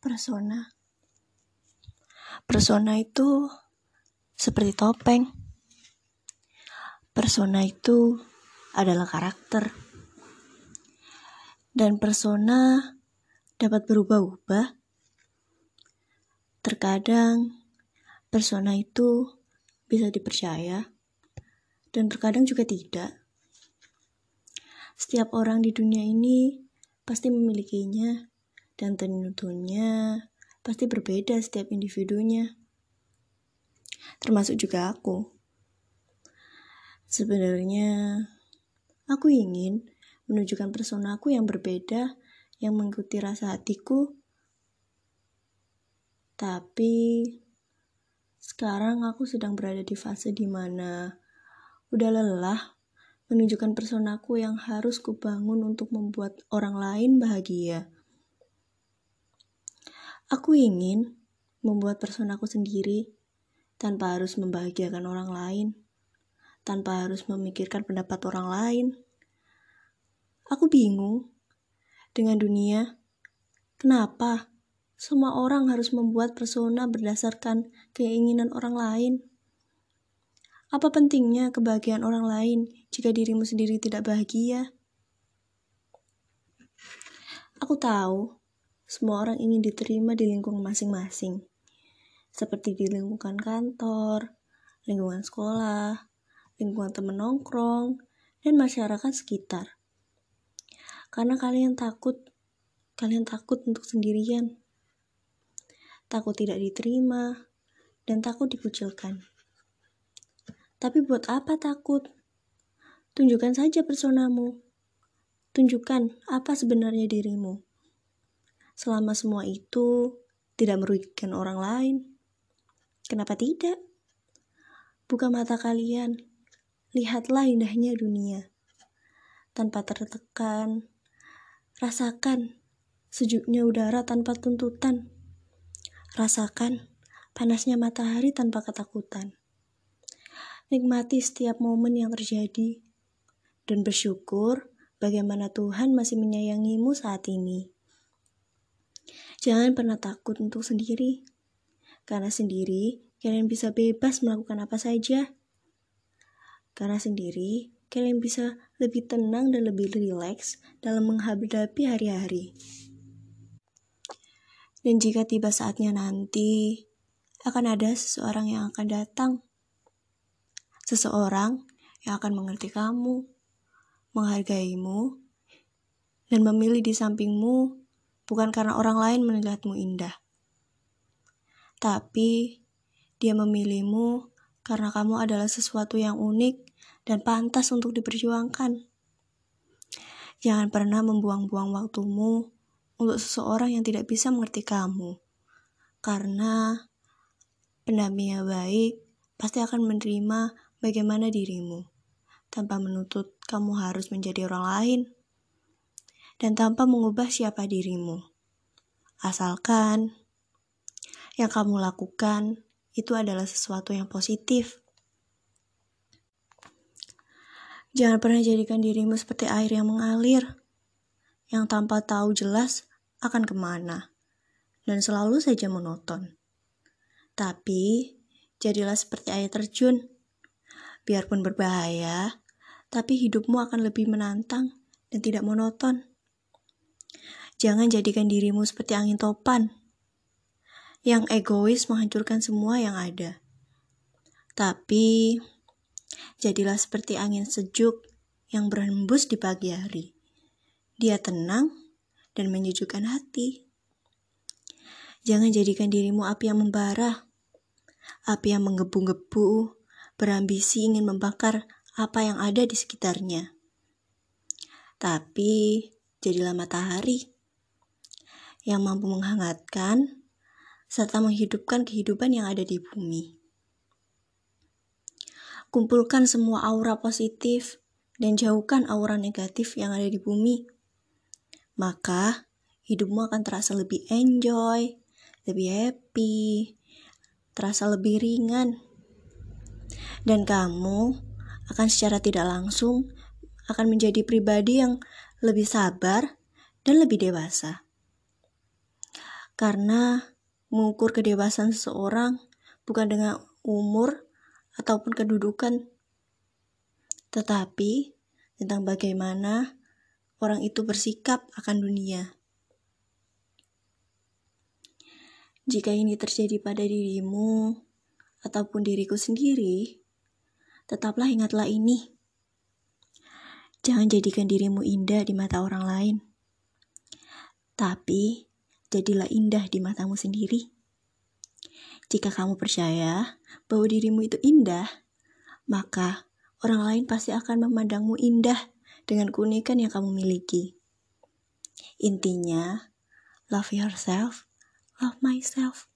Persona. Persona itu seperti topeng. Persona itu adalah karakter. Dan persona dapat berubah-ubah. Terkadang persona itu bisa dipercaya dan terkadang juga tidak. Setiap orang di dunia ini pasti memilikinya dan tentunya pasti berbeda setiap individunya. Termasuk juga aku. Sebenarnya aku ingin menunjukkan persona aku yang berbeda yang mengikuti rasa hatiku. Tapi sekarang aku sedang berada di fase di mana udah lelah menunjukkan personaku yang harus kubangun untuk membuat orang lain bahagia. Aku ingin membuat personaku sendiri tanpa harus membahagiakan orang lain, tanpa harus memikirkan pendapat orang lain. Aku bingung dengan dunia. Kenapa semua orang harus membuat persona berdasarkan keinginan orang lain? Apa pentingnya kebahagiaan orang lain jika dirimu sendiri tidak bahagia? Aku tahu semua orang ingin diterima di lingkungan masing-masing, seperti di lingkungan kantor, lingkungan sekolah, lingkungan teman nongkrong, dan masyarakat sekitar. Karena kalian takut, kalian takut untuk sendirian, takut tidak diterima, dan takut dikucilkan. Tapi buat apa takut? Tunjukkan saja personamu. Tunjukkan apa sebenarnya dirimu. Selama semua itu tidak merugikan orang lain, kenapa tidak? Buka mata kalian, lihatlah indahnya dunia. Tanpa tertekan, rasakan sejuknya udara tanpa tuntutan. Rasakan panasnya matahari tanpa ketakutan. Nikmati setiap momen yang terjadi dan bersyukur bagaimana Tuhan masih menyayangimu saat ini. Jangan pernah takut untuk sendiri, karena sendiri kalian bisa bebas melakukan apa saja. Karena sendiri kalian bisa lebih tenang dan lebih rileks dalam menghadapi hari-hari. Dan jika tiba saatnya nanti, akan ada seseorang yang akan datang Seseorang yang akan mengerti kamu, menghargaimu, dan memilih di sampingmu bukan karena orang lain melihatmu indah. Tapi dia memilihmu karena kamu adalah sesuatu yang unik dan pantas untuk diperjuangkan. Jangan pernah membuang-buang waktumu untuk seseorang yang tidak bisa mengerti kamu. Karena pendamping yang baik pasti akan menerima bagaimana dirimu, tanpa menuntut kamu harus menjadi orang lain, dan tanpa mengubah siapa dirimu. Asalkan yang kamu lakukan itu adalah sesuatu yang positif. Jangan pernah jadikan dirimu seperti air yang mengalir, yang tanpa tahu jelas akan ke mana, dan selalu saja monoton. Tapi, jadilah seperti air terjun Biarpun berbahaya, tapi hidupmu akan lebih menantang dan tidak monoton. Jangan jadikan dirimu seperti angin topan yang egois menghancurkan semua yang ada. Tapi jadilah seperti angin sejuk yang berhembus di pagi hari. Dia tenang dan menyejukkan hati. Jangan jadikan dirimu api yang membara, api yang menggebu-gebu, berambisi ingin membakar apa yang ada di sekitarnya. Tapi jadilah matahari yang mampu menghangatkan serta menghidupkan kehidupan yang ada di bumi. Kumpulkan semua aura positif dan jauhkan aura negatif yang ada di bumi. Maka hidupmu akan terasa lebih enjoy, lebih happy, terasa lebih ringan dan kamu akan secara tidak langsung akan menjadi pribadi yang lebih sabar dan lebih dewasa. Karena mengukur kedewasan seseorang bukan dengan umur ataupun kedudukan, tetapi tentang bagaimana orang itu bersikap akan dunia. Jika ini terjadi pada dirimu ataupun diriku sendiri, tetaplah ingatlah ini. Jangan jadikan dirimu indah di mata orang lain, tapi jadilah indah di matamu sendiri. Jika kamu percaya bahwa dirimu itu indah, maka orang lain pasti akan memandangmu indah dengan keunikan yang kamu miliki. Intinya, love yourself love myself.